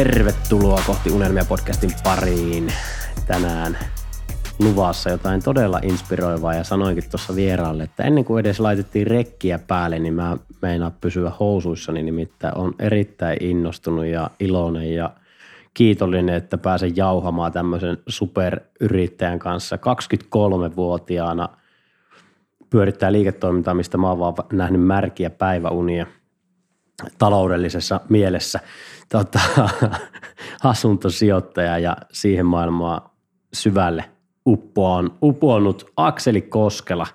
Tervetuloa kohti Unelmia podcastin pariin. Tänään luvassa jotain todella inspiroivaa ja sanoinkin tuossa vieraalle, että ennen kuin edes laitettiin rekkiä päälle, niin mä meinaan pysyä housuissani, nimittäin on erittäin innostunut ja iloinen ja kiitollinen, että pääsen jauhamaan tämmöisen superyrittäjän kanssa 23-vuotiaana pyörittää liiketoimintaa, mistä mä oon vaan nähnyt märkiä päiväunia taloudellisessa mielessä. Tota, asuntosijoittaja ja siihen maailmaan syvälle uppoon, uponnut Akseli Koskela.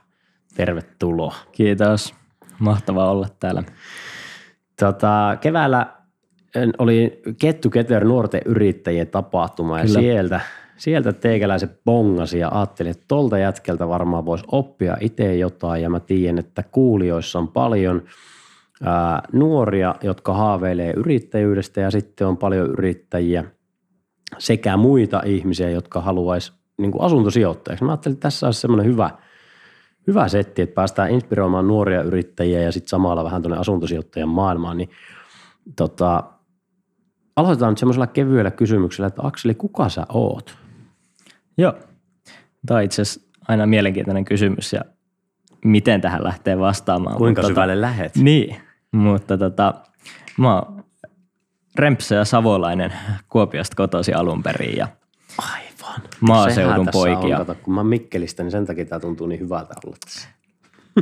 Tervetuloa. Kiitos. Mahtavaa olla täällä. Tota, keväällä oli Kettu Keter nuorten yrittäjien tapahtuma Kyllä. ja sieltä, sieltä teikäläiset bongasi ja ajattelin, että tolta jätkeltä varmaan voisi oppia itse jotain ja mä tiedän, että kuulijoissa on paljon ää, nuoria, jotka haaveilee yrittäjyydestä ja sitten on paljon yrittäjiä sekä muita ihmisiä, jotka haluaisi niin asuntosijoittajaksi. Mä ajattelin, että tässä olisi semmoinen hyvä, hyvä setti, että päästään inspiroimaan nuoria yrittäjiä ja sitten samalla vähän tuonne asuntosijoittajan maailmaan, niin tota, aloitetaan nyt semmoisella kevyellä kysymyksellä, että Akseli, kuka sä oot? Joo, tämä on itse asiassa aina mielenkiintoinen kysymys ja miten tähän lähtee vastaamaan. Kuinka mutta tota- syvälle tota, lähet? Niin, mutta tota, mä oon Rempsä ja Savolainen Kuopiosta kotosi alun perin ja Aivan. maaseudun poikia. On, kato, kun mä Mikkelistä, niin sen takia tämä tuntuu niin hyvältä olla tässä.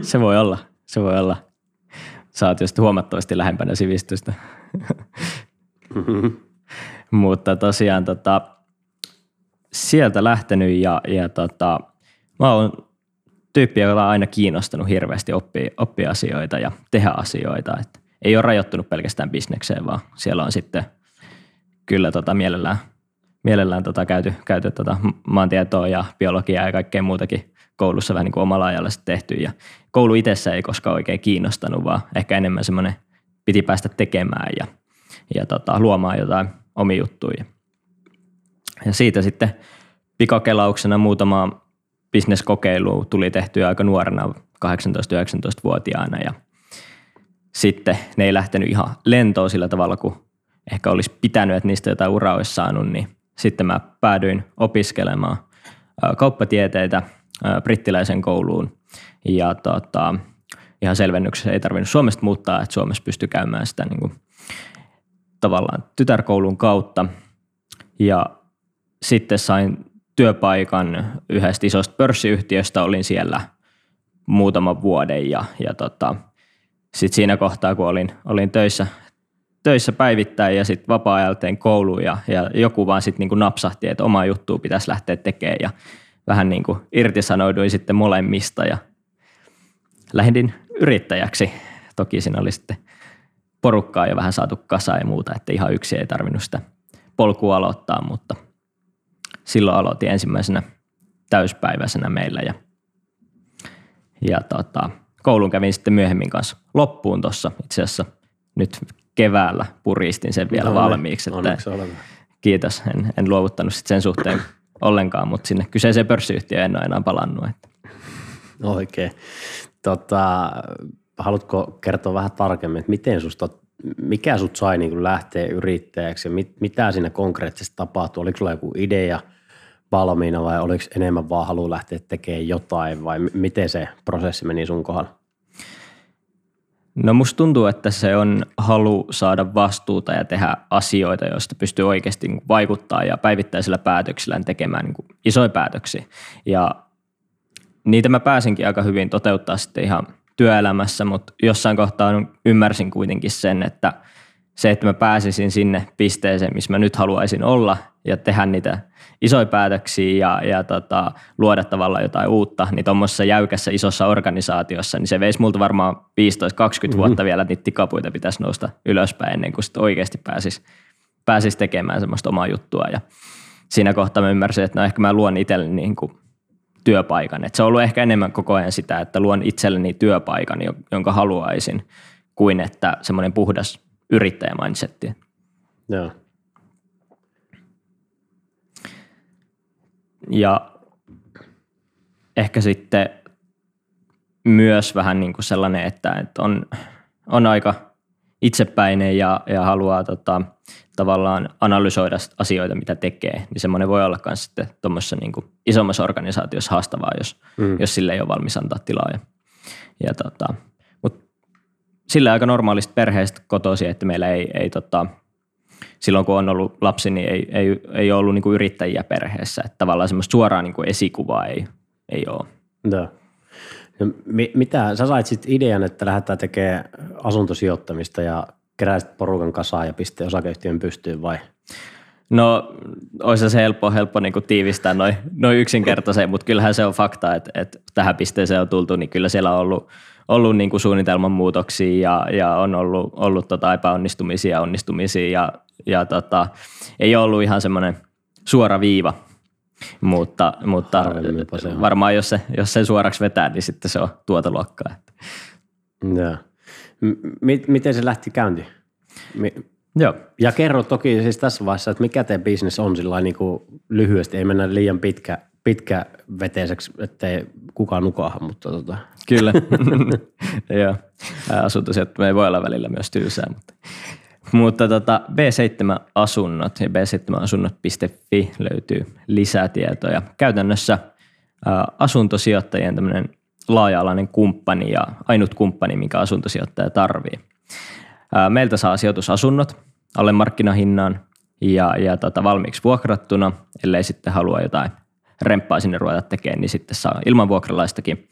Se voi olla, se voi olla. Sä oot just huomattavasti lähempänä sivistystä. Mm-hmm. Mutta tosiaan tota, sieltä lähtenyt ja, ja tota, mä oon tyyppi, joka on aina kiinnostanut hirveästi oppia, oppia asioita ja tehdä asioita. Et ei ole rajoittunut pelkästään bisnekseen, vaan siellä on sitten kyllä tota mielellään, mielellään tota käyty, käyty tota maantietoa ja biologiaa ja kaikkea muutakin koulussa vähän niin kuin omalla ajalla tehty. Ja koulu itsessä ei koskaan oikein kiinnostanut, vaan ehkä enemmän semmoinen piti päästä tekemään ja – ja tota, luomaan jotain omia juttuja. Ja siitä sitten pikakelauksena muutama bisneskokeilu tuli tehtyä aika nuorena 18-19-vuotiaana ja sitten ne ei lähtenyt ihan lentoon sillä tavalla, kun ehkä olisi pitänyt, että niistä jotain uraa olisi saanut, niin sitten mä päädyin opiskelemaan kauppatieteitä brittiläisen kouluun. Ja tota, ihan selvennyksessä ei tarvinnut Suomesta muuttaa, että Suomessa pystyi käymään sitä niin kuin tavallaan tytärkoulun kautta. Ja sitten sain työpaikan yhdestä isosta pörssiyhtiöstä, olin siellä muutaman vuoden ja, ja tota, sitten siinä kohtaa, kun olin, olin töissä, töissä päivittäin ja sitten vapaa-ajalla kouluun ja, ja joku vaan sitten niin napsahti, että oma juttu pitäisi lähteä tekemään ja vähän niin kuin irtisanouduin sitten molemmista ja lähdin yrittäjäksi. Toki siinä oli sitten porukkaa jo vähän saatu kasaan ja muuta, että ihan yksi ei tarvinnut sitä polkua aloittaa, mutta silloin aloitin ensimmäisenä täyspäiväisenä meillä ja, ja tota, koulun kävin sitten myöhemmin kanssa loppuun tuossa itse asiassa nyt keväällä puristin sen vielä no, valmiiksi. Että kiitos, en, en luovuttanut sit sen suhteen ollenkaan, mutta sinne kyseiseen pörssiyhtiöön en ole enää palannut. Että. Oikein. Tota, haluatko kertoa vähän tarkemmin, että miten susta, mikä sut sai niin lähteä yrittäjäksi ja mit, mitä siinä konkreettisesti tapahtui? Oliko sulla joku idea valmiina vai oliko enemmän vaan halu lähteä tekemään jotain vai miten se prosessi meni sun kohdalla? No musta tuntuu, että se on halu saada vastuuta ja tehdä asioita, joista pystyy oikeasti niin vaikuttaa ja päivittäisillä päätöksillä tekemään niin isoja päätöksiä. Ja niitä mä pääsinkin aika hyvin toteuttaa sitten ihan – työelämässä, mutta jossain kohtaa ymmärsin kuitenkin sen, että se, että mä pääsisin sinne pisteeseen, missä mä nyt haluaisin olla ja tehdä niitä isoja päätöksiä ja, ja tota, luoda tavallaan jotain uutta, niin tuommoisessa jäykässä isossa organisaatiossa, niin se veisi multa varmaan 15-20 mm-hmm. vuotta vielä, että niitä tikapuita pitäisi nousta ylöspäin ennen kuin sitten oikeasti pääsisi pääsis tekemään semmoista omaa juttua. Ja siinä kohtaa mä ymmärsin, että no ehkä mä luon itselleni niin kuin työpaikan. Et se on ollut ehkä enemmän koko ajan sitä, että luon itselleni työpaikan, jonka haluaisin, kuin että semmoinen puhdas yrittäjämindsetti. Joo. Ja ehkä sitten myös vähän niin kuin sellainen, että, että on, on aika itsepäinen ja, ja haluaa tota, tavallaan analysoida asioita, mitä tekee, niin semmoinen voi olla myös sitten tuommoisessa niin isommassa organisaatiossa haastavaa, jos, mm. jos sille ei ole valmis antaa tilaa. Ja, ja tota, mutta sillä aika normaalista perheestä kotoisin, että meillä ei, ei tota, silloin kun on ollut lapsi, niin ei, ei, ei ole ollut niin kuin yrittäjiä perheessä. Että tavallaan semmoista suoraa niin kuin esikuvaa ei, ei ole. No. No, mitä, sä sait sitten idean, että lähdetään tekemään asuntosijoittamista ja keräisit porukan kasaan ja pisteen osakeyhtiön pystyyn vai? No, olisi se helppo, helppo niin kuin tiivistää noin noi yksinkertaisen, mutta kyllähän se on fakta, että, että tähän pisteeseen on tultu, niin kyllä siellä on ollut, ollut niin kuin suunnitelman muutoksia ja, ja on ollut, ollut tota epäonnistumisia ja onnistumisia ja, ja tota, ei ole ollut ihan semmoinen suora viiva, mutta, mutta varmaan jos se, jos se suoraksi vetää, niin sitten se on tuota luokkaa. Ja. M- miten se lähti käyntiin? Mi- Joo. Ja kerro toki siis tässä vaiheessa, että mikä teidän bisnes on sillä niin kuin lyhyesti, ei mennä liian pitkä, pitkä veteiseksi, ettei kukaan nukaha, mutta tota. Kyllä, joo. me ei voi olla välillä myös tylsää, mutta, mutta tota, B7-asunnot ja b7asunnot.fi löytyy lisätietoja. Käytännössä asuntosijoittajien tämmöinen laaja-alainen kumppani ja ainut kumppani, minkä asuntosijoittaja tarvii. Meiltä saa sijoitusasunnot alle markkinahinnan ja, ja tota, valmiiksi vuokrattuna, ellei sitten halua jotain remppaa sinne ruveta tekemään, niin sitten saa ilman vuokralaistakin.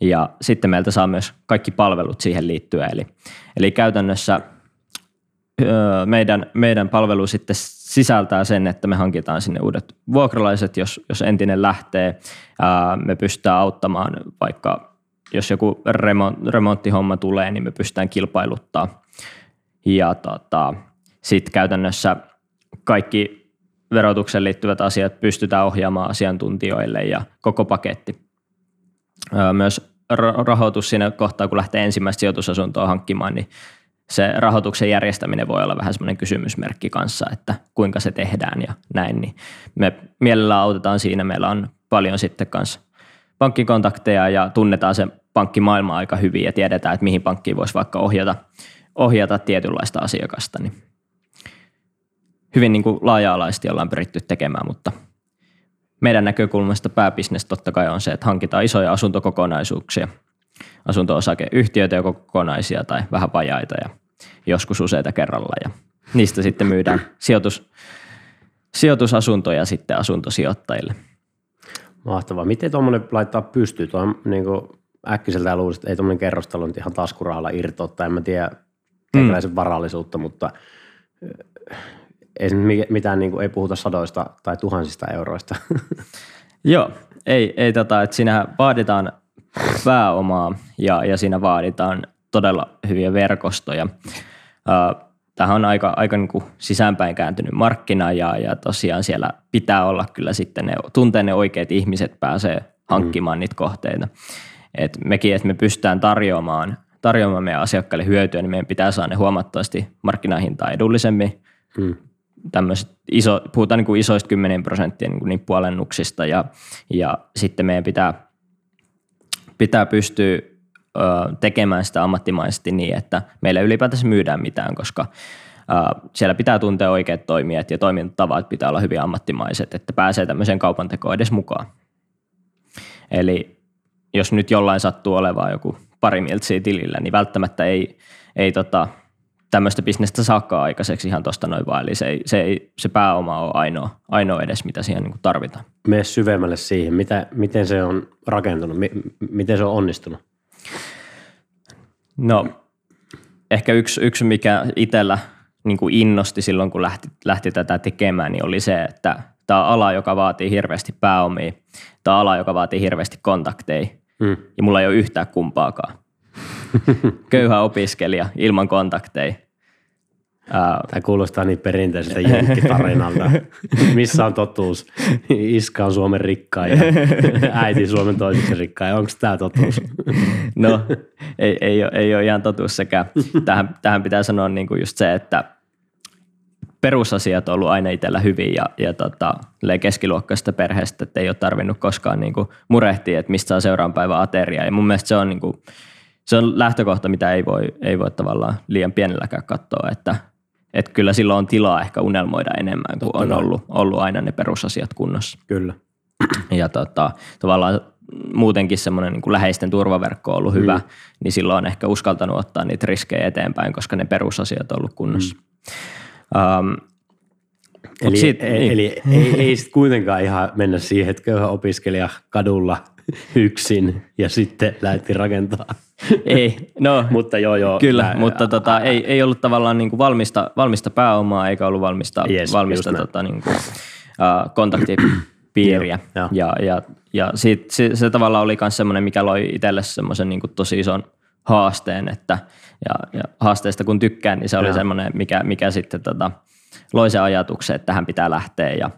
Ja sitten meiltä saa myös kaikki palvelut siihen liittyen. Eli, eli käytännössä meidän, meidän palvelu sitten sisältää sen, että me hankitaan sinne uudet vuokralaiset, jos, jos entinen lähtee. Me pystytään auttamaan vaikka, jos joku remonttihomma tulee, niin me pystytään kilpailuttaa. Ja tota, sitten käytännössä kaikki verotukseen liittyvät asiat pystytään ohjaamaan asiantuntijoille ja koko paketti. Myös rahoitus siinä kohtaa, kun lähtee ensimmäistä sijoitusasuntoa hankkimaan, niin se rahoituksen järjestäminen voi olla vähän semmoinen kysymysmerkki kanssa, että kuinka se tehdään ja näin. Niin me mielellään autetaan siinä. Meillä on paljon sitten kanssa pankkikontakteja ja tunnetaan se pankkimaailma aika hyvin ja tiedetään, että mihin pankkiin voisi vaikka ohjata, ohjata tietynlaista asiakasta. Niin hyvin niin kuin laaja-alaisesti ollaan pyritty tekemään, mutta meidän näkökulmasta pääbisnes totta kai on se, että hankitaan isoja asuntokokonaisuuksia, asunto-osakeyhtiöitä joko kokonaisia tai vähän vajaita ja joskus useita kerralla ja niistä sitten myydään sijoitus, sijoitusasuntoja sitten asuntosijoittajille. Mahtavaa. Miten tuommoinen laittaa pystyy? Tuo on niin äkkiseltä luulisi, että ei tuommoinen kerrostalo nyt ihan taskurahalla irtoa, tai en mä tiedä mm. varallisuutta, mutta ei mitään, niin kuin, ei puhuta sadoista tai tuhansista euroista. Joo, ei, ei tota, että siinä vaaditaan pääomaa ja, ja siinä vaaditaan todella hyviä verkostoja. Tähän on aika, aika niin kuin sisäänpäin kääntynyt markkina ja, ja tosiaan siellä pitää olla kyllä sitten ne, tuntea ne oikeat ihmiset pääsee hankkimaan mm. niitä kohteita. Et mekin, että me pystytään tarjoamaan, tarjoamaan meidän asiakkaille hyötyä, niin meidän pitää saada ne huomattavasti markkinahintaa edullisemmin. Mm tämmöiset iso, puhutaan niin kuin isoista 10 prosenttia niin, puolennuksista ja, ja sitten meidän pitää, pitää pystyä ö, tekemään sitä ammattimaisesti niin, että meillä ylipäätänsä myydään mitään, koska ö, siellä pitää tuntea oikeat toimijat ja toimintatavat pitää olla hyvin ammattimaiset, että pääsee tämmöiseen kaupantekoon edes mukaan. Eli jos nyt jollain sattuu olevaa joku pari miltsiä tilillä, niin välttämättä ei, ei tota, tämmöistä bisnestä saakka aikaiseksi ihan tuosta noin vaan. Eli se, ei, se, ei, se pääoma on ainoa, ainoa edes, mitä siihen niin tarvitaan. Mene syvemmälle siihen, mitä, miten se on rakentunut, mi, miten se on onnistunut? No ehkä yksi, yksi mikä itsellä niin kuin innosti silloin, kun lähti, lähti tätä tekemään, niin oli se, että tämä ala, joka vaatii hirveästi pääomia. Tämä ala, joka vaatii hirveästi kontakteja. Hmm. Ja mulla ei ole yhtään kumpaakaan. köyhä opiskelija ilman kontakteja. Tämä kuulostaa niin perinteiseltä jenkkitarinalta. Missä on totuus? Iska on Suomen rikkain ja äiti Suomen toiseksi rikkain. Onko tämä totuus? No, ei, ei, ole, ei ole ihan totuus sekä. Tähän, tähän pitää sanoa niin kuin just se, että perusasiat on ollut aina itsellä hyvin ja, ja tota, keskiluokkaista perheestä, että ei ole tarvinnut koskaan niin kuin murehtia, että mistä saa seuraavan päivän ateria. Ja mun mielestä se on niin kuin se on lähtökohta, mitä ei voi, ei voi tavallaan liian pienelläkään katsoa, että, että kyllä silloin on tilaa ehkä unelmoida enemmän, kun on ollut, ollut aina ne perusasiat kunnossa. Kyllä. Ja tota, tavallaan muutenkin semmoinen niin läheisten turvaverkko on ollut hyvä, mm. niin silloin on ehkä uskaltanut ottaa niitä riskejä eteenpäin, koska ne perusasiat on ollut kunnossa. Mm. Um, eli, siitä, e- niin. eli ei, ei sitten kuitenkaan ihan mennä siihen, että köyhä opiskelija kadulla yksin ja sitten lähti rakentaa. Ei, no mutta joo joo. Kyllä, nää, mutta tota, ei, ei ollut tavallaan niin kuin valmista, valmista pääomaa eikä ollut valmista, yes, valmista tota, niin kuin, uh, kontaktipiiriä. ja, ja, ja, ja siitä, se, se, tavallaan oli myös semmoinen, mikä loi itselle semmoisen niin kuin tosi ison haasteen, että ja, ja haasteesta kun tykkään, niin se oli semmoinen, mikä, mikä sitten tota, loi se ajatuksen, että tähän pitää lähteä ja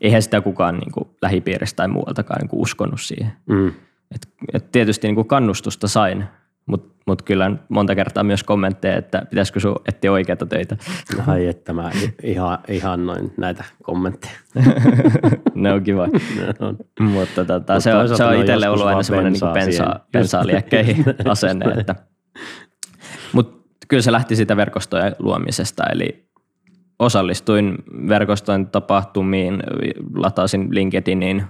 eihän sitä kukaan niin kuin lähipiiristä tai muualtakaan niin kuin uskonut siihen. Mm. Et, et tietysti niin kuin kannustusta sain, mutta mut kyllä monta kertaa myös kommentteja, että pitäisikö sun etsiä oikeita töitä. Ai että mä ihan, ihan noin näitä kommentteja. ne on kiva. mutta tota, se on, se on itselle ollut aina semmoinen niin pensaa, pensaa liekkeihin asenne. Että. Mutta kyllä se lähti sitä verkostojen luomisesta, eli osallistuin verkostojen tapahtumiin, latasin LinkedInin,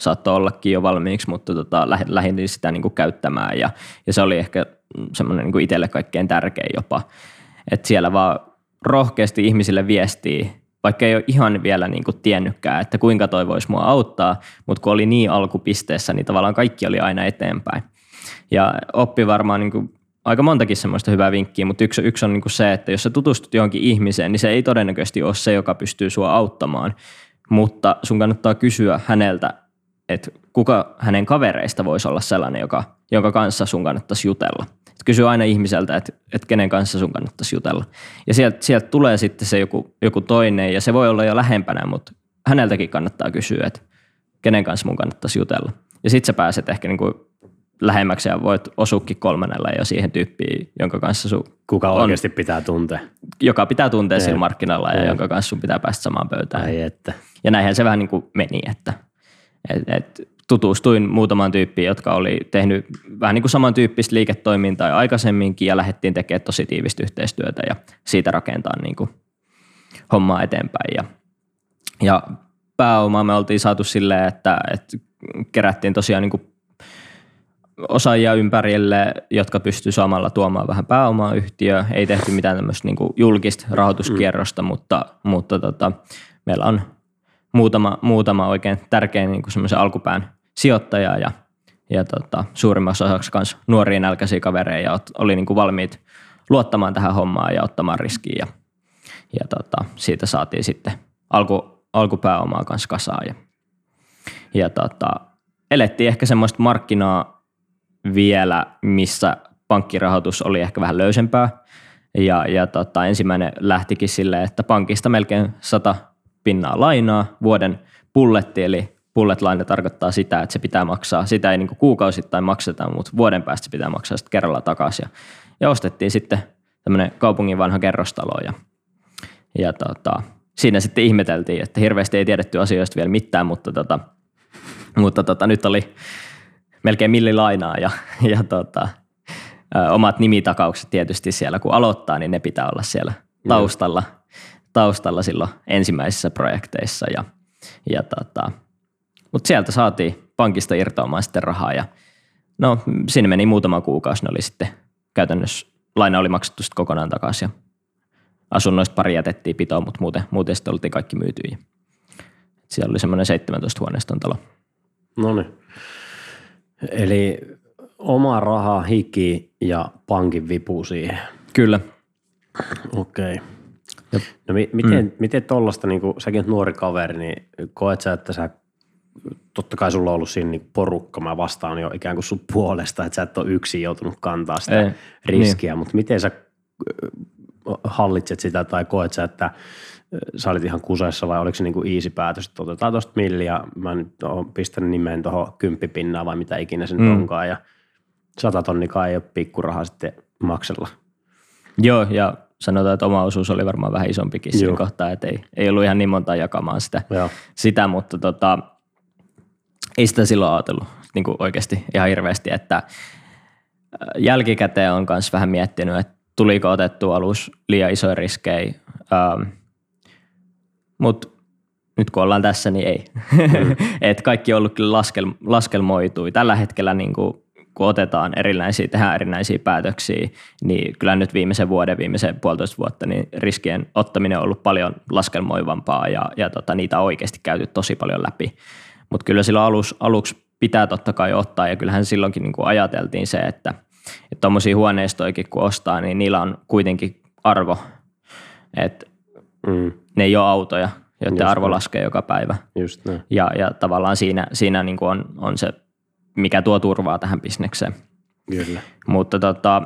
saattoi ollakin jo valmiiksi, mutta tota, lähdin sitä niin kuin käyttämään ja, ja se oli ehkä semmoinen niin itselle kaikkein tärkein jopa, että siellä vaan rohkeasti ihmisille viestii, vaikka ei ole ihan vielä niin kuin tiennytkään, että kuinka toi voisi mua auttaa, mutta kun oli niin alkupisteessä, niin tavallaan kaikki oli aina eteenpäin. Ja oppi varmaan niin kuin aika montakin semmoista hyvää vinkkiä, mutta yksi, yksi on niin kuin se, että jos sä tutustut johonkin ihmiseen, niin se ei todennäköisesti ole se, joka pystyy sua auttamaan, mutta sun kannattaa kysyä häneltä, että kuka hänen kavereista voisi olla sellainen, joka, jonka kanssa sun kannattaisi jutella. Et kysy aina ihmiseltä, että, että kenen kanssa sun kannattaisi jutella. Ja sieltä, sieltä tulee sitten se joku, joku toinen, ja se voi olla jo lähempänä, mutta häneltäkin kannattaa kysyä, että kenen kanssa mun kannattaisi jutella. Ja sitten sä pääset ehkä niin kuin lähemmäksi ja voit osuukin kolmannella jo siihen tyyppiin, jonka kanssa sun Kuka on, oikeasti pitää tuntea. Joka pitää tuntea Ei. sillä markkinalla ja Ei. jonka kanssa sun pitää päästä samaan pöytään. Ei, että. Ja näinhän se vähän niin kuin meni, että et, et tutustuin muutamaan tyyppiin, jotka oli tehnyt vähän niin kuin samantyyppistä liiketoimintaa aikaisemminkin ja lähdettiin tekemään tosi tiivistä yhteistyötä ja siitä rakentaa niin kuin hommaa eteenpäin. Ja, ja pääomaa me oltiin saatu silleen, että, että kerättiin tosiaan niin kuin osaajia ympärille, jotka pystyy samalla tuomaan vähän pääomaa yhtiöön. Ei tehty mitään tämmöistä niin kuin julkista rahoituskierrosta, mm. mutta, mutta tota, meillä on muutama, muutama oikein tärkeä niin kuin semmoisen alkupään sijoittaja ja, ja tota, suurimmassa osaksi myös nuoria nälkäisiä kavereja ja oli niin kuin valmiit luottamaan tähän hommaan ja ottamaan riskiä ja, ja tota, siitä saatiin sitten alku, alkupääomaa kanssa kasaan ja, ja tota, elettiin ehkä semmoista markkinaa vielä, missä pankkirahoitus oli ehkä vähän löysempää. Ja, ja tota, ensimmäinen lähtikin silleen, että pankista melkein 100 pinnaa lainaa, vuoden pulletti, eli pullet-laina tarkoittaa sitä, että se pitää maksaa, sitä ei niin kuukausittain makseta, mutta vuoden päästä se pitää maksaa sitten kerralla takaisin. Ja, ja ostettiin sitten tämmöinen kaupungin vanha kerrostalo ja, ja tota, siinä sitten ihmeteltiin, että hirveästi ei tiedetty asioista vielä mitään, mutta, tota, mutta tota, nyt oli melkein milli lainaa ja, ja tota, ö, omat nimitakaukset tietysti siellä, kun aloittaa, niin ne pitää olla siellä taustalla, taustalla silloin ensimmäisissä projekteissa. Ja, ja tota, mutta sieltä saatiin pankista irtoamaan sitten rahaa ja no sinne meni muutama kuukausi, ne oli sitten käytännössä, laina oli maksettu sitten kokonaan takaisin ja asunnoista pari jätettiin pitoon, mutta muuten, muuten sitten oltiin kaikki myytyjä. Siellä oli semmoinen 17 huoneiston talo. No niin. Eli oma raha, hiki ja pankin vipu siihen. Kyllä. Okei. Okay. No mi- miten, mm. miten tuollaista, niin säkin nuori kaveri, niin koet sä, että sä, totta kai sulla on ollut siinä niin porukka, mä vastaan jo ikään kuin sun puolesta, että sä et ole yksin joutunut kantaa sitä Ei. riskiä, niin. mutta miten sä hallitset sitä tai koet sä, että sä olit ihan kuseessa vai oliko se niin kuin easy päätös, että otetaan tuosta milliä, mä nyt oon pistänyt nimeen tuohon kymppipinnaa vai mitä ikinä se mm. onkaan ja sata tonnikaan ei ole pikkuraha sitten maksella. Joo, ja sanotaan, että oma osuus oli varmaan vähän isompikin siinä kohtaa, että ei, ei ollut ihan niin monta jakamaan sitä, Joo. sitä mutta tota, ei sitä silloin ajatellut niin kuin oikeasti ihan hirveästi, että jälkikäteen on myös vähän miettinyt, että tuliko otettu alus liian isoja riskejä. Ähm, Mutta nyt kun ollaan tässä, niin ei. Mm. Et kaikki on ollut kyllä laskel, laskelmoitui. Tällä hetkellä niin kuin, kun otetaan erinäisiä, tehdään erinäisiä päätöksiä, niin kyllä nyt viimeisen vuoden, viimeisen puolitoista vuotta, niin riskien ottaminen on ollut paljon laskelmoivampaa ja, ja tota, niitä on oikeasti käyty tosi paljon läpi. Mutta kyllä silloin alus, aluksi pitää totta kai ottaa ja kyllähän silloinkin niin kuin ajateltiin se, että tuommoisia huoneistoikin kun ostaa, niin niillä on kuitenkin arvo, että mm. ne ei ole autoja, joiden Just arvo näin. laskee joka päivä. Just näin. Ja, ja tavallaan siinä, siinä niin kuin on, on se, mikä tuo turvaa tähän bisnekseen. Kyllä. Mutta tota,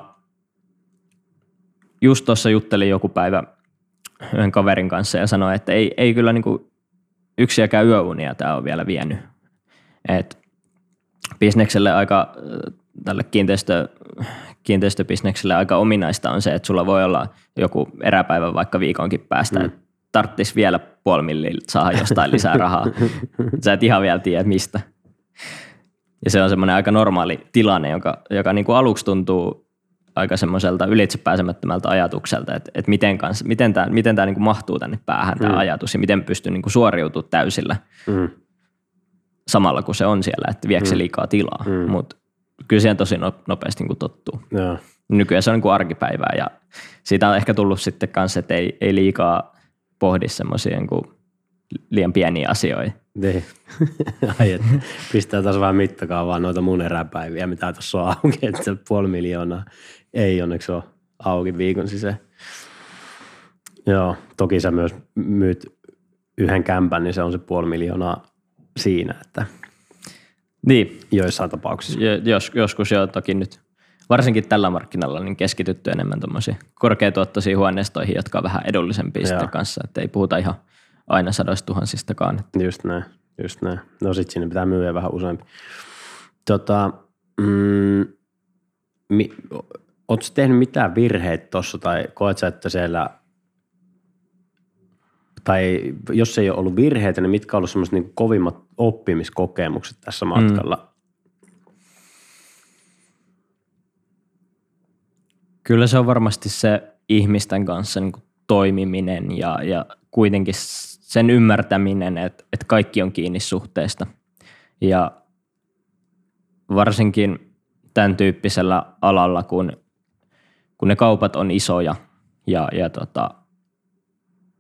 just tuossa juttelin joku päivä yhden kaverin kanssa ja sanoi, että ei, ei kyllä niin kuin yksiäkään yöunia tämä on vielä vienyt. Et bisnekselle aika, tälle kiinteistö, kiinteistöbisnekselle aika ominaista on se, että sulla voi olla joku eräpäivä vaikka viikonkin päästä, mm. että tarttis vielä puoli milliä saada jostain lisää rahaa. Sä et ihan vielä tiedä mistä. Ja se on semmoinen aika normaali tilanne, joka, joka niin kuin aluksi tuntuu aika semmoiselta ylitsepääsemättömältä ajatukselta, että, että miten, kans, miten tämä, miten tämä niin kuin mahtuu tänne päähän tämä mm. ajatus ja miten pystyy niin kuin suoriutumaan täysillä mm. samalla kun se on siellä, että viekö se mm. liikaa tilaa. Mm. Mutta kyllä siihen tosi nopeasti niin kuin tottuu. Ja. Nykyään se on niin kuin arkipäivää ja siitä on ehkä tullut sitten kanssa, että ei, ei liikaa pohdi semmoisia niin liian pieniä asioita. Niin. Ai, että pistää taas vähän mittakaavaa noita mun eräpäiviä, mitä tuossa on auki, että puoli miljoonaa ei onneksi ole auki viikon sisään. Joo, toki sä myös myyt yhden kämpän, niin se on se puoli miljoonaa siinä, että niin. joissain tapauksissa. Jos, joskus jo toki nyt, varsinkin tällä markkinalla, niin keskitytty enemmän tuommoisiin korkeatuottoisiin huoneistoihin, jotka on vähän edullisempia sitten kanssa, että ei puhuta ihan aina sadoista tuhansistakaan. Just näin, just näin. No sit sinne pitää myyä vähän useampi. Tota, mm, mi, Oletko tehnyt mitään virheitä tuossa tai koet sä, että siellä tai jos ei ole ollut virheitä, niin mitkä on ollut semmoiset niin kovimmat oppimiskokemukset tässä matkalla? Mm. Kyllä se on varmasti se ihmisten kanssa niin toimiminen ja, ja kuitenkin sen ymmärtäminen, että, että kaikki on kiinni suhteesta. Ja varsinkin tämän tyyppisellä alalla, kun, kun ne kaupat on isoja ja, ja tota,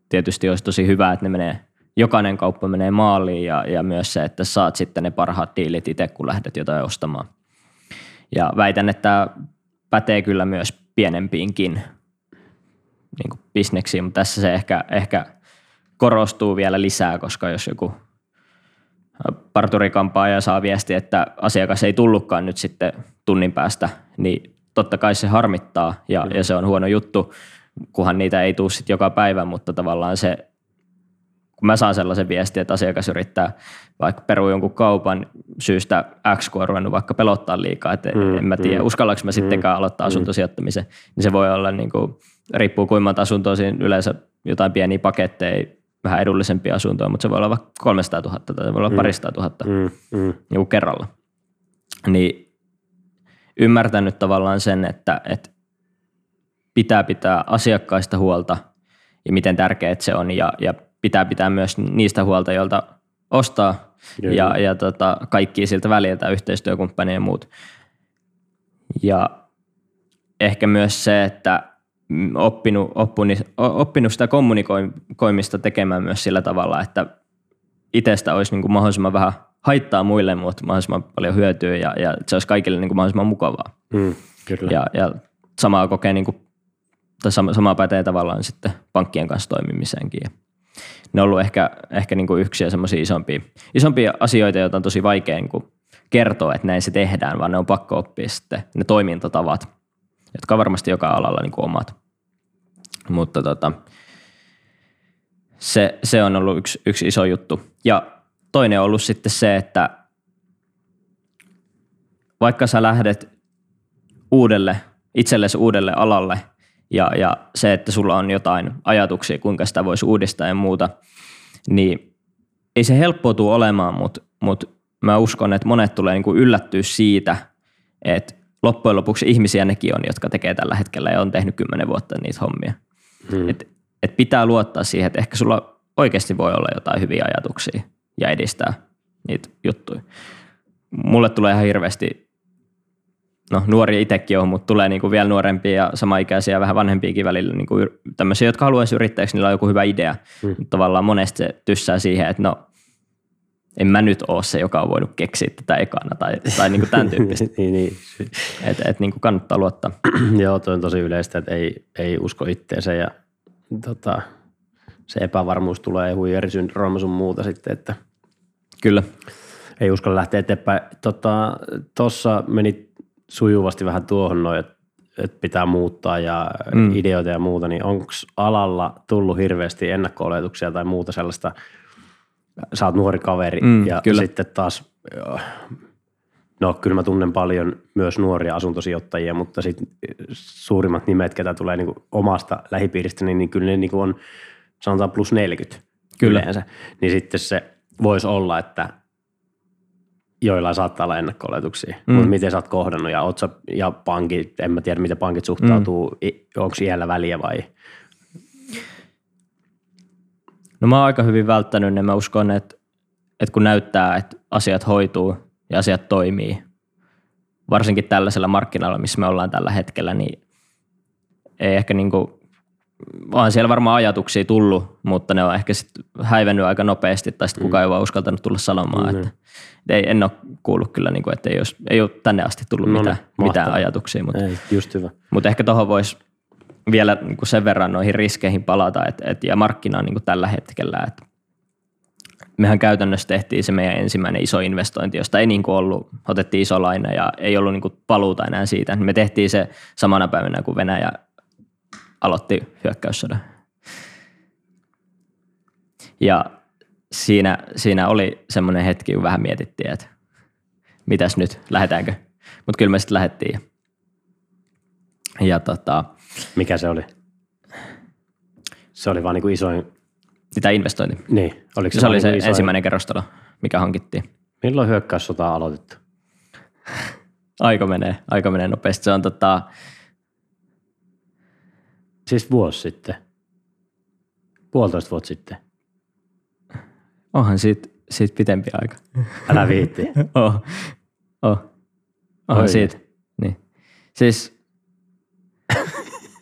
tietysti olisi tosi hyvä, että ne menee, jokainen kauppa menee maaliin ja, ja myös se, että saat sitten ne parhaat diilit itse, kun lähdet jotain ostamaan. Ja väitän, että tämä pätee kyllä myös pienempiinkin niin bisneksiin, mutta tässä se ehkä, ehkä korostuu vielä lisää, koska jos joku parturikampaaja saa viesti, että asiakas ei tullutkaan nyt sitten tunnin päästä, niin totta kai se harmittaa ja, ja se on huono juttu, kunhan niitä ei tule sitten joka päivä, mutta tavallaan se, kun mä saan sellaisen viestin, että asiakas yrittää vaikka perua jonkun kaupan syystä X, kun on ruvennut vaikka pelottaa liikaa, että mm, en mä tiedä, mm, uskallanko mä mm, sittenkään aloittaa mm. asuntosijoittamisen, niin se voi olla niin kuin, riippuu kuinka monta asuntoa siinä yleensä jotain pieniä paketteja, vähän edullisempia asuntoja, mutta se voi olla vaikka 300 000 tai se voi olla mm. parista tuhatta mm, mm. Niin kerralla. Niin ymmärtänyt tavallaan sen, että, että pitää pitää asiakkaista huolta ja miten tärkeää se on ja, ja pitää pitää myös niistä huolta, joilta ostaa Kyllä. ja, ja tota, kaikki siltä väliltä, yhteistyökumppania ja muut. Ja ehkä myös se, että oppinut, oppinut, oppinut sitä kommunikoimista tekemään myös sillä tavalla, että itsestä olisi niin kuin mahdollisimman vähän haittaa muille, mutta mahdollisimman paljon hyötyä ja, ja se olisi kaikille niin kuin mahdollisimman mukavaa. Mm, kyllä. Ja, ja samaa kokee niin kuin tai sama, sama pätee tavallaan sitten pankkien kanssa toimimiseenkin. Ja ne on ollut ehkä, ehkä niin kuin yksi semmoisia isompia, isompia asioita, joita on tosi vaikea niin kuin kertoa, että näin se tehdään, vaan ne on pakko oppia sitten ne toimintatavat, jotka on varmasti joka alalla niin kuin omat. Mutta tota, se, se on ollut yksi, yksi iso juttu. Ja toinen on ollut sitten se, että vaikka sä lähdet uudelle, itsellesi uudelle alalle – ja, ja se, että sulla on jotain ajatuksia, kuinka sitä voisi uudistaa ja muuta, niin ei se helppoa tule olemaan, mutta, mutta mä uskon, että monet tulee niin kuin yllättyä siitä, että loppujen lopuksi ihmisiä nekin on, jotka tekee tällä hetkellä ja on tehnyt kymmenen vuotta niitä hommia. Hmm. Et, et pitää luottaa siihen, että ehkä sulla oikeasti voi olla jotain hyviä ajatuksia ja edistää niitä juttuja. Mulle tulee ihan hirveästi, no nuori itsekin on, mutta tulee niinku vielä nuorempia ja samaikäisiä ja vähän vanhempiakin välillä, niinku tämmöisiä, jotka haluaisi yrittäjäksi, niillä on joku hyvä idea. Hmm. Mutta tavallaan monesti se tyssää siihen, että no en mä nyt ole se, joka on voinut keksiä tätä ekana tai, tai niinku tämän tyyppistä. niin, niin. Että et niinku kannattaa luottaa. Joo, toi on tosi yleistä, että ei, ei usko itteensä ja tota, se epävarmuus tulee huijarisyndrooma sun muuta sitten, että Kyllä. ei uskalla lähteä eteenpäin. Tuossa tota, meni sujuvasti vähän tuohon noin, että et pitää muuttaa ja mm. ideoita ja muuta, niin onko alalla tullut hirveästi ennakko tai muuta sellaista, sä oot nuori kaveri mm, ja kyllä. sitten taas, no kyllä mä tunnen paljon myös nuoria asuntosijoittajia, mutta sitten suurimmat nimet, ketä tulee niin omasta lähipiiristä, niin, niin kyllä ne niin on sanotaan plus 40 kyllä. yleensä. Niin sitten se voisi olla, että joilla saattaa olla ennakko mm. mutta miten sä oot kohdannut ja, sä, ja pankit, en mä tiedä miten pankit suhtautuu, mm. onko siellä väliä vai? No mä oon aika hyvin välttänyt ne, mä uskon, että, että kun näyttää, että asiat hoituu ja asiat toimii, varsinkin tällaisella markkinalla, missä me ollaan tällä hetkellä, niin ei ehkä niin kuin on siellä varmaan ajatuksia tullut, mutta ne on ehkä sitten häivennyt aika nopeasti, tai sitten kukaan mm. ei vaan uskaltanut tulla sanomaan. Mm. Että, ei, en ole kuullut kyllä, niin kuin, että ei, olisi, ei ole tänne asti tullut no, mitään, mitään ajatuksia. Mutta, ei, just hyvä. mutta ehkä tuohon voisi vielä niin kuin sen verran noihin riskeihin palata, että, että, ja markkinaan niin kuin tällä hetkellä, että mehän käytännössä tehtiin se meidän ensimmäinen iso investointi, josta ei niin kuin ollut, otettiin iso laina ja ei ollut niin kuin paluuta enää siitä. Me tehtiin se samana päivänä, kun Venäjä aloitti hyökkäyssodan. Ja siinä, siinä oli semmoinen hetki, kun vähän mietittiin, että mitäs nyt, lähdetäänkö. Mutta kyllä me sitten lähdettiin. Ja tota, Mikä se oli? Se oli vaan niin kuin isoin... Mitä investointi? Niin. Oliko se, se oli se isoin... ensimmäinen kerrostalo, mikä hankittiin. Milloin hyökkäyssota on aloitettu? aika menee, aika menee nopeasti. Se on tota, Siis vuosi sitten. Puolitoista vuotta sitten. Onhan siitä, siitä pitempi aika. Älä viitti. oh. Oh. Onhan Oi. siitä. Niin. Siis,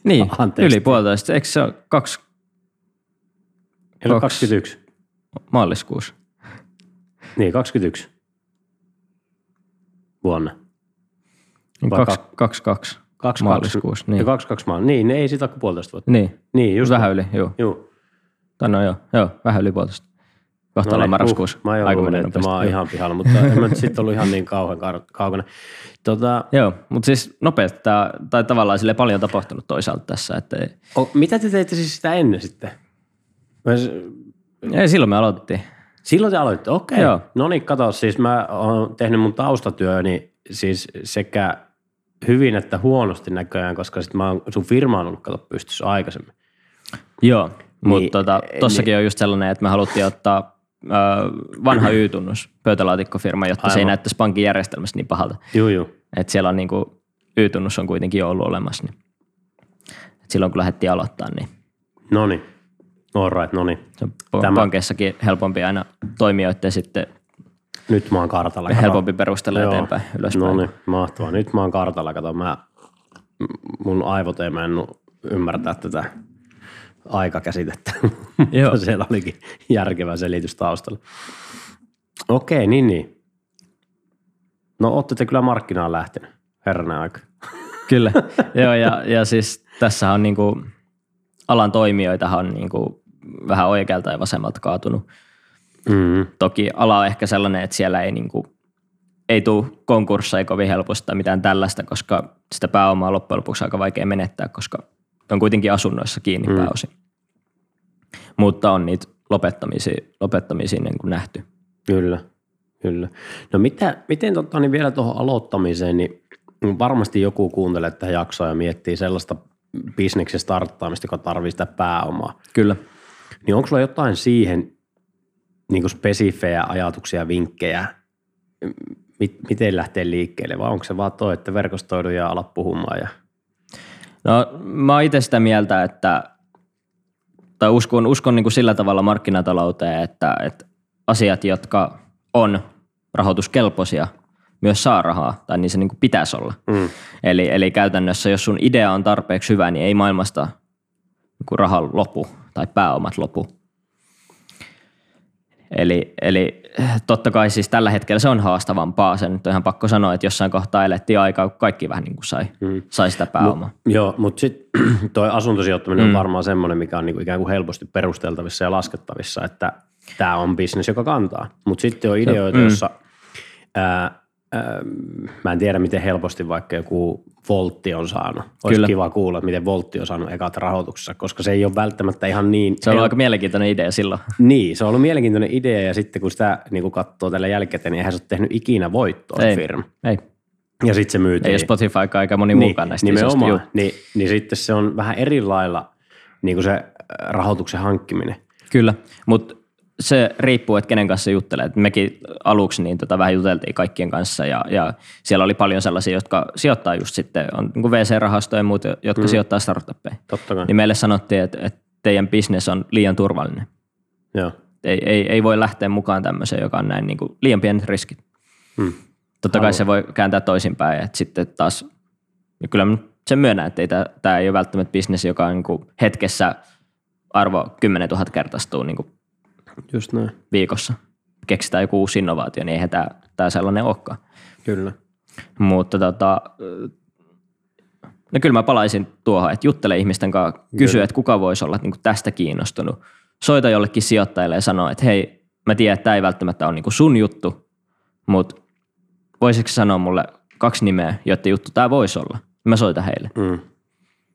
niin, Anteeksi. yli puolitoista. Eikö se ole kaksi? Kaksi 21. Maaliskuussa. Niin, 21 vuonna. Niin kaksi, kaksi, kaksi. Kaksi, maaliskuussa. Niin. Ja kaksi, kaksi maa. Niin, ei siitä ole puolitoista vuotta. Niin. Niin, just. Vähän yli, joo. Joo. Tai no joo, joo, vähän yli puolitoista. Kohta no niin, marraskuussa. Uh, mä Aika että mä oon ihan pihalla, mutta en mä sitten ollut ihan niin kauan kaukana. Tota, joo, mutta siis nopeasti, tää, tai tavallaan sille paljon tapahtunut toisaalta tässä. Että. O, mitä te teitte siis sitä ennen sitten? Mä, ei, silloin me aloitettiin. Silloin te aloititte, okei. Okay. No niin, kato, siis mä oon tehnyt mun taustatyöni siis sekä hyvin että huonosti näköjään, koska sit mä oon, sun firma on ollut kato pystyssä aikaisemmin. Joo, niin, mutta tota, tossakin niin, on just sellainen, että me haluttiin ottaa vanha Y-tunnus pöytälaatikkofirma, jotta Aivan. se ei näyttäisi pankin järjestelmässä niin pahalta. Joo, joo. Et siellä on niinku, Y-tunnus on kuitenkin jo ollut olemassa. Niin. Et silloin kun lähdettiin aloittaa, niin. No niin, all right, no niin. Tämä... pankeissakin helpompi aina toimijoiden sitten nyt mä oon kartalla. Kato. Helpompi perustella Joo. eteenpäin, ylöspäin. No niin, mahtavaa. Nyt mä oon kartalla. Kato, mä, mun aivot ei mennyt ymmärtää tätä aikakäsitettä. Joo. Siellä olikin järkevä selitys taustalla. Okei, niin niin. No ootte te kyllä markkinaan lähtenyt, herranen aika. Kyllä, joo ja, ja siis tässä on niinku, alan toimijoita on niinku vähän oikealta ja vasemmalta kaatunut Mm. Toki ala on ehkä sellainen, että siellä ei, niin kuin, ei tule konkursseja kovin helposti tai mitään tällaista, koska sitä pääomaa loppujen lopuksi aika vaikea menettää, koska on kuitenkin asunnoissa kiinni mm. pääosin. Mutta on niitä lopettamisia, lopettamisia niin kuin nähty. Kyllä, kyllä. No mitä, miten totta, niin vielä tuohon aloittamiseen, niin varmasti joku kuuntelee tähän jaksoa ja miettii sellaista bisneksen starttaamista, joka tarvitsee sitä pääomaa. Kyllä. Niin onko sulla jotain siihen, niin kuin spesifejä ajatuksia, vinkkejä, mit, miten lähtee liikkeelle, vai onko se vaan toi, että verkostoidu ja ala puhumaan? Ja... No mä oon itse sitä mieltä, että tai uskon, uskon niin kuin sillä tavalla markkinatalouteen, että, että asiat, jotka on rahoituskelpoisia, myös saa rahaa, tai niin se niin kuin pitäisi olla. Mm. Eli, eli käytännössä, jos sun idea on tarpeeksi hyvä, niin ei maailmasta niin raha lopu tai pääomat lopu. Eli, eli totta kai siis tällä hetkellä se on haastavampaa. Se nyt on ihan pakko sanoa, että jossain kohtaa elettiin aikaa, kun kaikki vähän niin kuin sai, mm. sai sitä pääomaa. Mut, joo, mutta sitten toi asuntosijoittaminen mm. on varmaan semmoinen, mikä on niin kuin ikään kuin helposti perusteltavissa ja laskettavissa, että tämä on bisnes, joka kantaa. Mutta sitten on ideoita, mm. joissa ää, mä en tiedä, miten helposti vaikka joku Voltti on saanut. Olisi Kyllä. kiva kuulla, miten Voltti on saanut ekat rahoituksessa, koska se ei ole välttämättä ihan niin... Se on ollut aika mielenkiintoinen idea silloin. Niin, se on ollut mielenkiintoinen idea ja sitten kun sitä niin kun katsoo tällä jälkeen, niin eihän se ole tehnyt ikinä voittoa ei, firma. Ei. Ja sitten se myytiin. Ei Spotify eikä moni niin, muukaan näistä nimenomaan. Niin, niin sitten se on vähän eri lailla niin kuin se rahoituksen hankkiminen. Kyllä, mutta se riippuu, että kenen kanssa juttelee. mekin aluksi niin tota, vähän juteltiin kaikkien kanssa ja, ja, siellä oli paljon sellaisia, jotka sijoittaa just sitten, on niin VC-rahastoja ja muut, jotka mm. sijoittaa startuppeihin. Totta kai. Niin meille sanottiin, että, että teidän bisnes on liian turvallinen. Joo. Ei, ei, ei voi lähteä mukaan tämmöiseen, joka on näin niin kuin liian pienet riskit. Mm. Totta kai se voi kääntää toisinpäin, että sitten taas, ja kyllä sen myönnän, että ei, tämä ei ole välttämättä bisnes, joka on niin kuin hetkessä arvo 10 000 kertaistuu niin kuin Just näin. viikossa. Keksitään joku uusi innovaatio, niin eihän tämä, tämä sellainen olekaan. Kyllä. Mutta tota, no kyllä mä palaisin tuohon, että juttele ihmisten kanssa, kysy, että kuka voisi olla niin tästä kiinnostunut. Soita jollekin sijoittajille ja sano, että hei, mä tiedän, että tämä ei välttämättä ole niin sun juttu, mutta voisitko sanoa mulle kaksi nimeä, joiden juttu tämä voisi olla? Mä soitan heille. Mm.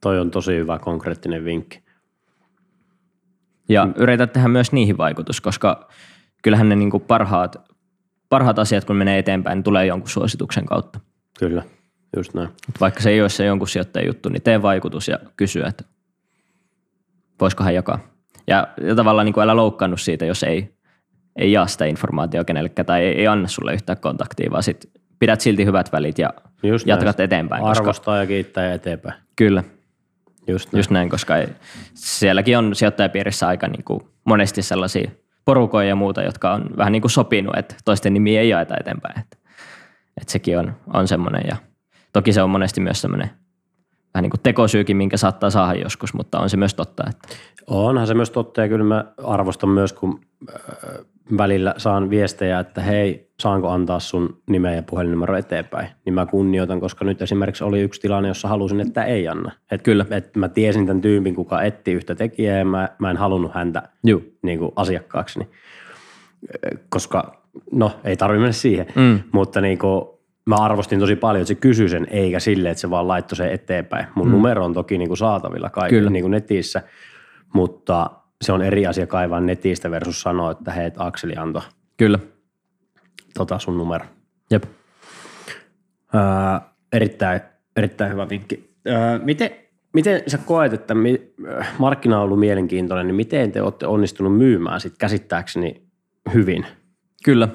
Toi on tosi hyvä konkreettinen vinkki. Ja mm. yritä tehdä myös niihin vaikutus, koska kyllähän ne niin kuin parhaat, parhaat asiat, kun menee eteenpäin, niin tulee jonkun suosituksen kautta. Kyllä, just näin. Vaikka se ei ole se jonkun sijoittajan juttu, niin tee vaikutus ja kysy, että voisiko hän jakaa. Ja, ja tavallaan niin kuin älä loukkaannut siitä, jos ei, ei jaa sitä informaatiota kenellekään tai ei, ei anna sulle yhtään kontaktia, vaan sit pidät silti hyvät välit ja Just jatkat näin. eteenpäin. Arvostaa koska, ja kiittää ja eteenpäin. Kyllä. Just näin. Just näin, koska ei, sielläkin on sijoittajapiirissä aika niin kuin monesti sellaisia porukoja ja muuta, jotka on vähän niin kuin sopinut, että toisten nimi ei jaeta eteenpäin. Että, että sekin on, on semmoinen ja toki se on monesti myös semmoinen vähän niin kuin tekosyykin, minkä saattaa saada joskus, mutta on se myös totta. Että. Onhan se myös totta ja kyllä mä arvostan myös, kun äh, välillä saan viestejä, että hei, saanko antaa sun nimeä ja puhelinnumero eteenpäin, niin mä kunnioitan, koska nyt esimerkiksi oli yksi tilanne, jossa halusin, että ei anna. Et, Kyllä. Et mä tiesin tämän tyypin, kuka etti yhtä tekijää ja mä, mä en halunnut häntä Niin kuin asiakkaaksi, koska no ei tarvitse mennä siihen, mm. mutta niin kuin, mä arvostin tosi paljon, että se kysyi sen, eikä sille, että se vaan laittoi sen eteenpäin. Mun mm. numero on toki niin kuin saatavilla kaikille niin kuin netissä, mutta se on eri asia kaivaa netistä versus sanoa, että hei, Akseli antoi Kyllä. Tota sun numero. Jep. Öö, erittäin, erittäin hyvä vinkki. Öö, miten, miten sä koet, että mi, markkina on ollut mielenkiintoinen, niin miten te olette onnistunut myymään sit käsittääkseni hyvin? Kyllä.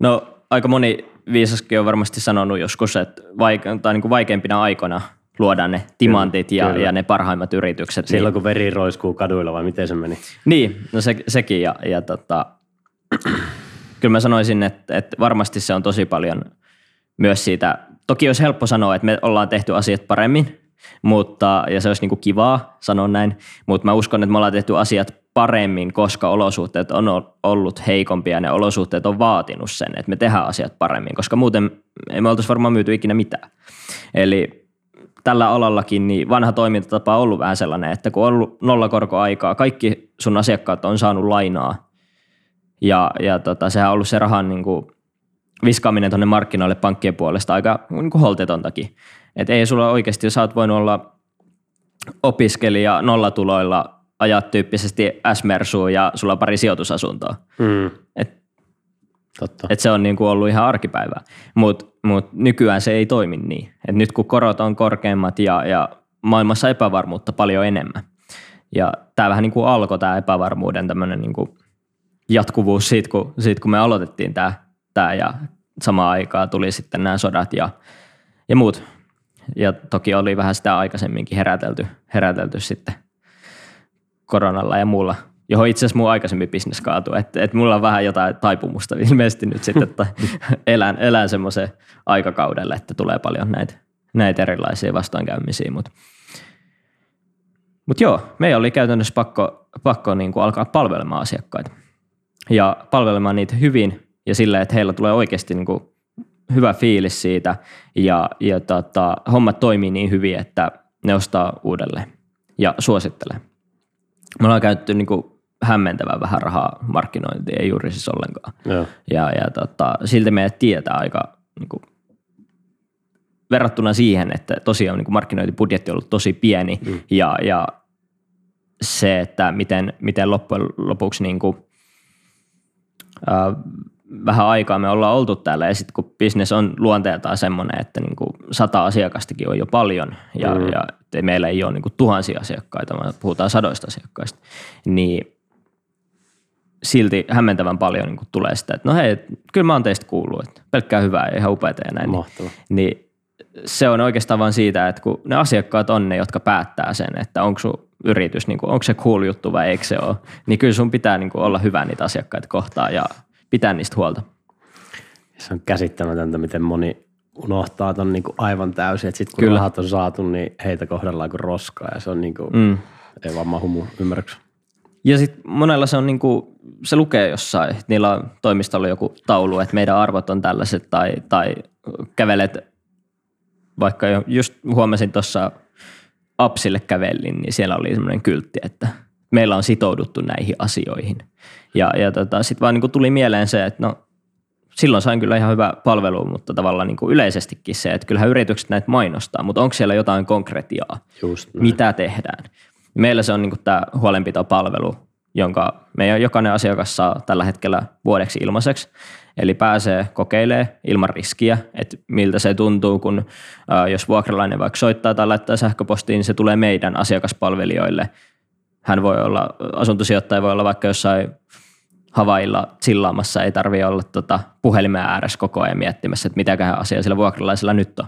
No aika moni viisaskin on varmasti sanonut joskus, että vaike- tai niin kuin vaikeimpina aikoina luodaan ne timantit ja, ja ne parhaimmat yritykset. Silloin niin, kun veri roiskuu kaduilla vai miten se meni? Niin, no se, sekin ja, ja tota, kyllä mä sanoisin, että, että varmasti se on tosi paljon myös siitä, toki olisi helppo sanoa, että me ollaan tehty asiat paremmin, mutta, ja se olisi niin kuin kivaa sanoa näin, mutta mä uskon, että me ollaan tehty asiat paremmin, koska olosuhteet on ollut heikompia ja ne olosuhteet on vaatinut sen, että me tehdään asiat paremmin, koska muuten ei me oltaisi varmaan myyty ikinä mitään. Eli tällä alallakin niin vanha toimintatapa on ollut vähän sellainen, että kun on ollut nollakorkoaikaa, kaikki sun asiakkaat on saanut lainaa ja, ja tota, sehän on ollut se rahan niin kuin viskaaminen tuonne markkinoille pankkien puolesta aika niin kuin holtetontakin. Et ei sulla oikeasti, jos sä oot voinut olla opiskelija nollatuloilla ajat tyyppisesti s ja sulla on pari sijoitusasuntoa. Mm. Et, Totta. Et se on niin kuin ollut ihan arkipäivää. Mutta mut nykyään se ei toimi niin. Et nyt kun korot on korkeammat ja, ja maailmassa epävarmuutta paljon enemmän. Ja tämä vähän niin kuin alkoi tämä epävarmuuden tämmöinen niin jatkuvuus siitä kun, siitä, kun me aloitettiin tämä, tämä ja samaan aikaan tuli sitten nämä sodat ja, ja muut. Ja toki oli vähän sitä aikaisemminkin herätelty, herätelty sitten koronalla ja muulla, johon itse asiassa mun aikaisemmin bisnes kaatui. Että et mulla on vähän jotain taipumusta ilmeisesti nyt sitten, että elän, elän semmoisen aikakaudelle, että tulee paljon näitä, näitä erilaisia vastoinkäymisiä. Mutta mut joo, meidän oli käytännössä pakko, pakko niin kuin alkaa palvelemaan asiakkaita ja palvelemaan niitä hyvin ja sillä, että heillä tulee oikeasti niin kuin hyvä fiilis siitä ja, ja tota, hommat toimii niin hyvin, että ne ostaa uudelleen ja suosittelee. Me ollaan käytetty niin kuin hämmentävän vähän rahaa markkinointiin, ei juuri siis ollenkaan. Joo. Ja, ja tota, silti meidät tietää aika niin kuin, verrattuna siihen, että tosiaan niin kuin markkinointibudjetti on ollut tosi pieni mm. ja, ja se, että miten, miten loppujen lopuksi niin kuin, äh, vähän aikaa me ollaan oltu täällä ja sitten kun business on luonteeltaan semmoinen, että niin kuin sata asiakastakin on jo paljon ja, mm. ja meillä ei ole niin kuin tuhansia asiakkaita, vaan puhutaan sadoista asiakkaista, niin silti hämmentävän paljon niin tulee sitä, että no hei, kyllä mä oon teistä kuullut, että pelkkää hyvää ja ihan upeata ja näin. Mahtava. Niin, niin se on oikeastaan vain siitä, että kun ne asiakkaat on ne, jotka päättää sen, että onko sun yritys, niin kuin, onko se cool juttu vai eikö se ole, niin kyllä sun pitää niin kuin olla hyvä niitä asiakkaita kohtaan ja pitää niistä huolta. Se on käsittämätöntä, miten moni unohtaa ton niin kuin aivan täysin, että sitten kun Kyllä. rahat on saatu, niin heitä kohdellaan kuin roskaa ja se on niin kuin, mm. ei vaan mahu mun ymmärryksi. Ja sitten monella se on niinku, se lukee jossain, niillä on toimistolla joku taulu, että meidän arvot on tällaiset tai, tai kävelet, vaikka jo, just huomasin tuossa Apsille kävelin, niin siellä oli semmoinen kyltti, että meillä on sitouduttu näihin asioihin. Ja, ja tota, sitten vaan niinku tuli mieleen se, että no silloin sain kyllä ihan hyvä palvelu, mutta tavallaan niin kuin yleisestikin se, että kyllähän yritykset näitä mainostaa, mutta onko siellä jotain konkretiaa, Just mitä tehdään. Meillä se on niin tämä huolenpitopalvelu, jonka meidän jokainen asiakas saa tällä hetkellä vuodeksi ilmaiseksi. Eli pääsee kokeilemaan ilman riskiä, että miltä se tuntuu, kun jos vuokralainen vaikka soittaa tai laittaa sähköpostiin, niin se tulee meidän asiakaspalvelijoille. Hän voi olla, asuntosijoittaja voi olla vaikka jossain havailla chillaamassa, ei tarvitse olla tota puhelimen ääressä koko ajan miettimässä, että mitäköhän asia sillä vuokralaisella nyt on.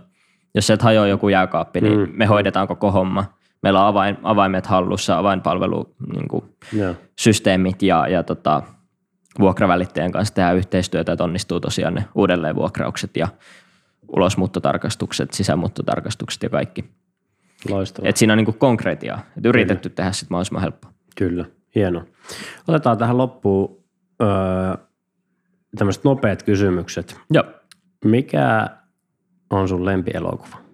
Jos se et hajoa joku jääkaappi, niin mm. me hoidetaan koko homma meillä on avain, avaimet hallussa, avainpalvelu, niin ja, ja tota, vuokravälittäjän kanssa tehdään yhteistyötä, että onnistuu tosiaan ne uudelleenvuokraukset ja ulosmuuttotarkastukset, sisämuuttotarkastukset ja kaikki. Loistavaa. Et siinä on niin kuin konkreettia, että yritetty Kyllä. tehdä sitten mahdollisimman helppoa. Kyllä, hieno. Otetaan tähän loppuun öö, tämmöiset nopeat kysymykset. Joo. Mikä on sun lempielokuva?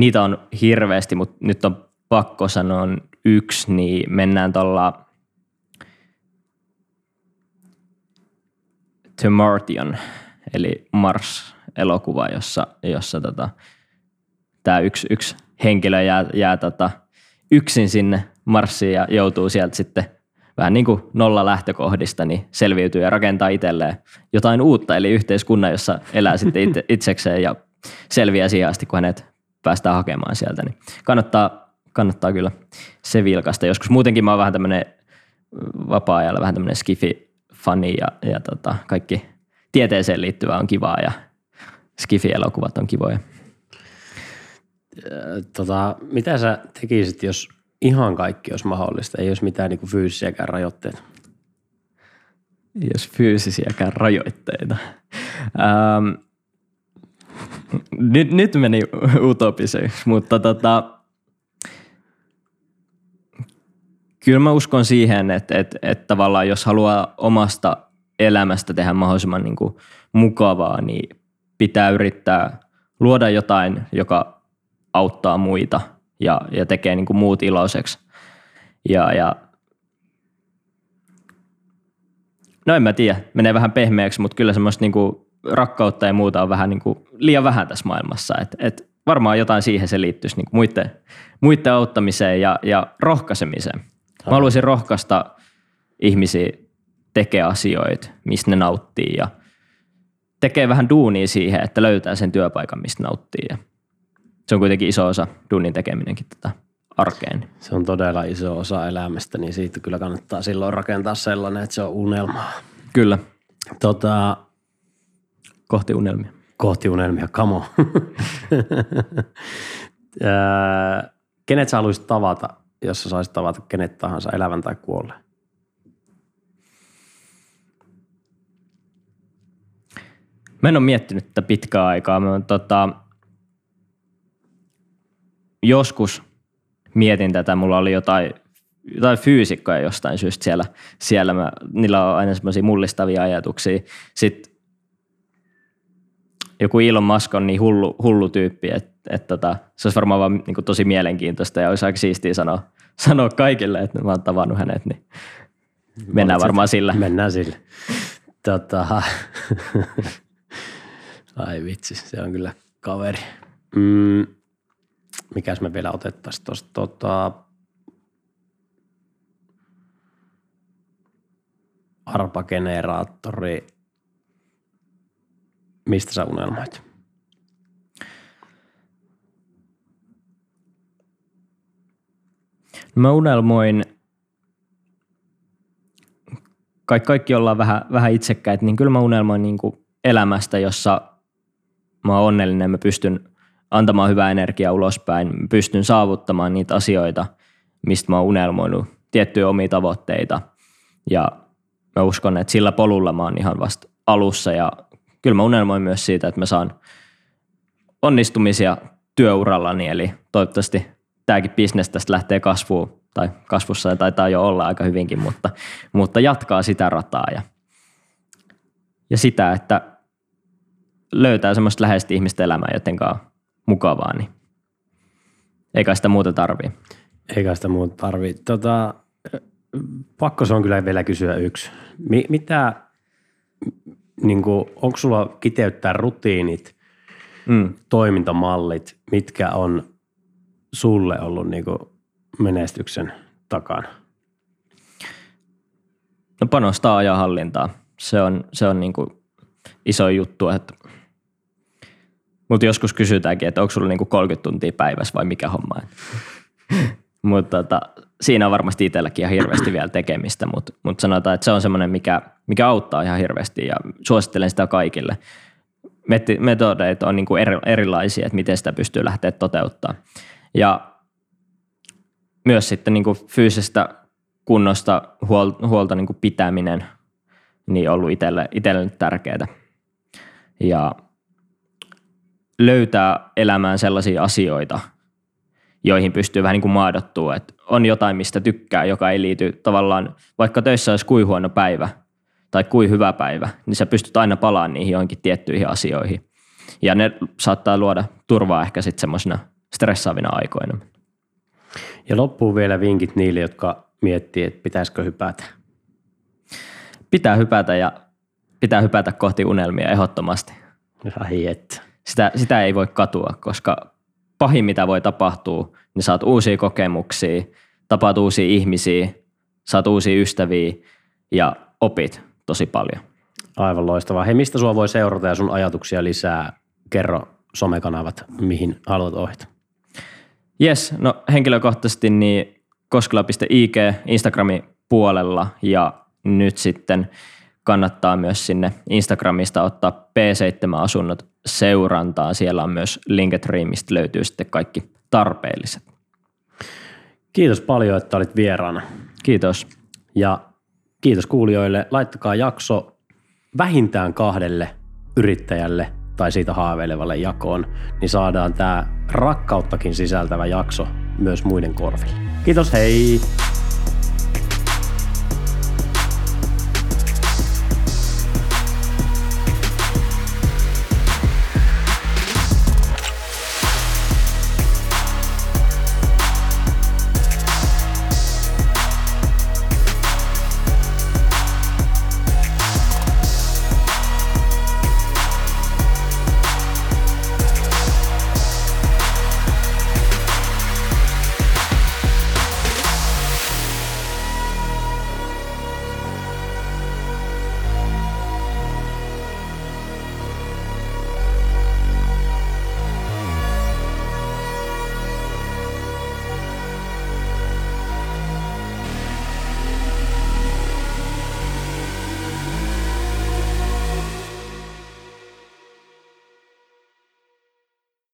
Niitä on hirveästi, mutta nyt on pakko sanoa yksi, niin mennään tuolla The Martian, eli Mars-elokuva, jossa, jossa tota, tämä yksi, yksi henkilö jää, jää tota, yksin sinne Marsiin ja joutuu sieltä sitten vähän niin kuin nolla lähtökohdista, niin selviytyy ja rakentaa itselleen jotain uutta, eli yhteiskunnan, jossa elää sitten itse, itsekseen ja selviää siihen asti, kun hänet päästään hakemaan sieltä, niin kannattaa, kannattaa kyllä se vilkasta. Joskus muutenkin mä oon vähän tämmöinen vapaa-ajalla vähän tämmöinen skifi-fani ja, ja tota, kaikki tieteeseen liittyvää on kivaa ja skifi-elokuvat on kivoja. Tota, mitä sä tekisit, jos ihan kaikki olisi mahdollista, ei olisi mitään niin fyysisiäkään rajoitteita? Jos fyysisiäkään rajoitteita. Ähm, nyt, nyt meni utopiseksi, mutta tota, kyllä mä uskon siihen, että, että, että tavallaan jos haluaa omasta elämästä tehdä mahdollisimman niin kuin mukavaa, niin pitää yrittää luoda jotain, joka auttaa muita ja, ja tekee niin kuin muut iloiseksi. Ja, ja no en mä tiedä, menee vähän pehmeäksi, mutta kyllä semmoista niin kuin rakkautta ja muuta on vähän niin kuin liian vähän tässä maailmassa. Et, et varmaan jotain siihen se liittyisi niin kuin muiden, muiden auttamiseen ja, ja rohkaisemiseen. Mä haluaisin rohkaista ihmisiä tekee asioita, mistä ne nauttii ja tekee vähän duunia siihen, että löytää sen työpaikan, mistä nauttii. Ja se on kuitenkin iso osa duunin tekeminenkin tätä arkeen. Se on todella iso osa elämästä, niin siitä kyllä kannattaa silloin rakentaa sellainen, että se on unelmaa. Kyllä, Tota, kohti unelmia. kohti unelmia, kamo. Kenet sä haluaisit tavata, jos sä saisit tavata kenet tahansa, elävän tai kuolleen? Mä en ole miettinyt tätä pitkää aikaa. Mä, tota, joskus mietin tätä, mulla oli jotain, jotain fyysikkoja jostain syystä siellä. siellä mä, niillä on aina semmoisia mullistavia ajatuksia. Sitten joku Elon Musk on niin hullu, hullu tyyppi, että et tota, se olisi varmaan vaan niin tosi mielenkiintoista ja olisi aika siistiä sanoa, sanoa kaikille, että mä oon tavannut hänet, niin mennään varmaan sillä. Mennään sillä. Tota, ai vitsi, se on kyllä kaveri. Mm, mikäs me vielä otettaisiin tuosta? Tota, arpageneraattori. Mistä sä unelmoit? Mä unelmoin, kaikki, kaikki ollaan vähän, vähän itsekkäitä, niin kyllä mä unelmoin niin kuin elämästä, jossa mä oon onnellinen, mä pystyn antamaan hyvää energiaa ulospäin, mä pystyn saavuttamaan niitä asioita, mistä mä oon unelmoinut, tiettyjä omia tavoitteita. Ja mä uskon, että sillä polulla mä oon ihan vasta alussa ja kyllä mä unelmoin myös siitä, että mä saan onnistumisia työurallani, eli toivottavasti tämäkin bisnes tästä lähtee kasvuun, tai kasvussa ja taitaa jo olla aika hyvinkin, mutta, mutta jatkaa sitä rataa ja, ja sitä, että löytää semmoista läheistä ihmistä elämää jotenkaan mukavaa, niin eikä sitä muuta tarvii. Eikä sitä muuta tarvii. Tota, pakko se on kyllä vielä kysyä yksi. Mi- mitä, niin kuin, onko sulla kiteyttää rutiinit, Mm. toimintamallit, mitkä on sulle ollut niin kuin menestyksen takana? No panostaa ajanhallintaa. Se on, se on niin kuin iso juttu, että mutta joskus kysytäänkin, että onko sulla niin kuin 30 tuntia päivässä vai mikä homma. mutta tota, siinä on varmasti itselläkin ihan hirveästi vielä tekemistä, mutta mut sanotaan, että se on semmoinen, mikä, mikä auttaa ihan hirveästi ja suosittelen sitä kaikille. Metodeita on niin kuin eri, erilaisia, että miten sitä pystyy lähteä toteuttaa. Ja myös sitten niin kuin kunnosta huolta, huolta niin kuin pitäminen niin on ollut itselle, itselle tärkeää. Ja löytää elämään sellaisia asioita, joihin pystyy vähän niin kuin maadottua, että on jotain, mistä tykkää, joka ei liity tavallaan, vaikka töissä olisi kuin huono päivä tai kuin hyvä päivä, niin sä pystyt aina palaamaan niihin johonkin tiettyihin asioihin. Ja ne saattaa luoda turvaa ehkä sitten semmoisina stressaavina aikoina. Ja loppuu vielä vinkit niille, jotka miettii, että pitäisikö hypätä. Pitää hypätä ja pitää hypätä kohti unelmia ehdottomasti. Ai että. Sitä, sitä ei voi katua, koska pahin mitä voi tapahtua, niin saat uusia kokemuksia, tapaat uusia ihmisiä, saat uusia ystäviä ja opit tosi paljon. Aivan loistavaa. Hei, mistä sua voi seurata ja sun ajatuksia lisää? Kerro somekanavat, mihin haluat ohjata. Yes, no henkilökohtaisesti niin koskela.ig Instagramin puolella ja nyt sitten kannattaa myös sinne Instagramista ottaa P7-asunnot seurantaa. Siellä on myös Linktree, mistä löytyy sitten kaikki tarpeelliset. Kiitos paljon, että olit vieraana. Kiitos. Ja kiitos kuulijoille. Laittakaa jakso vähintään kahdelle yrittäjälle tai siitä haaveilevalle jakoon, niin saadaan tämä rakkauttakin sisältävä jakso myös muiden korville. Kiitos, hei!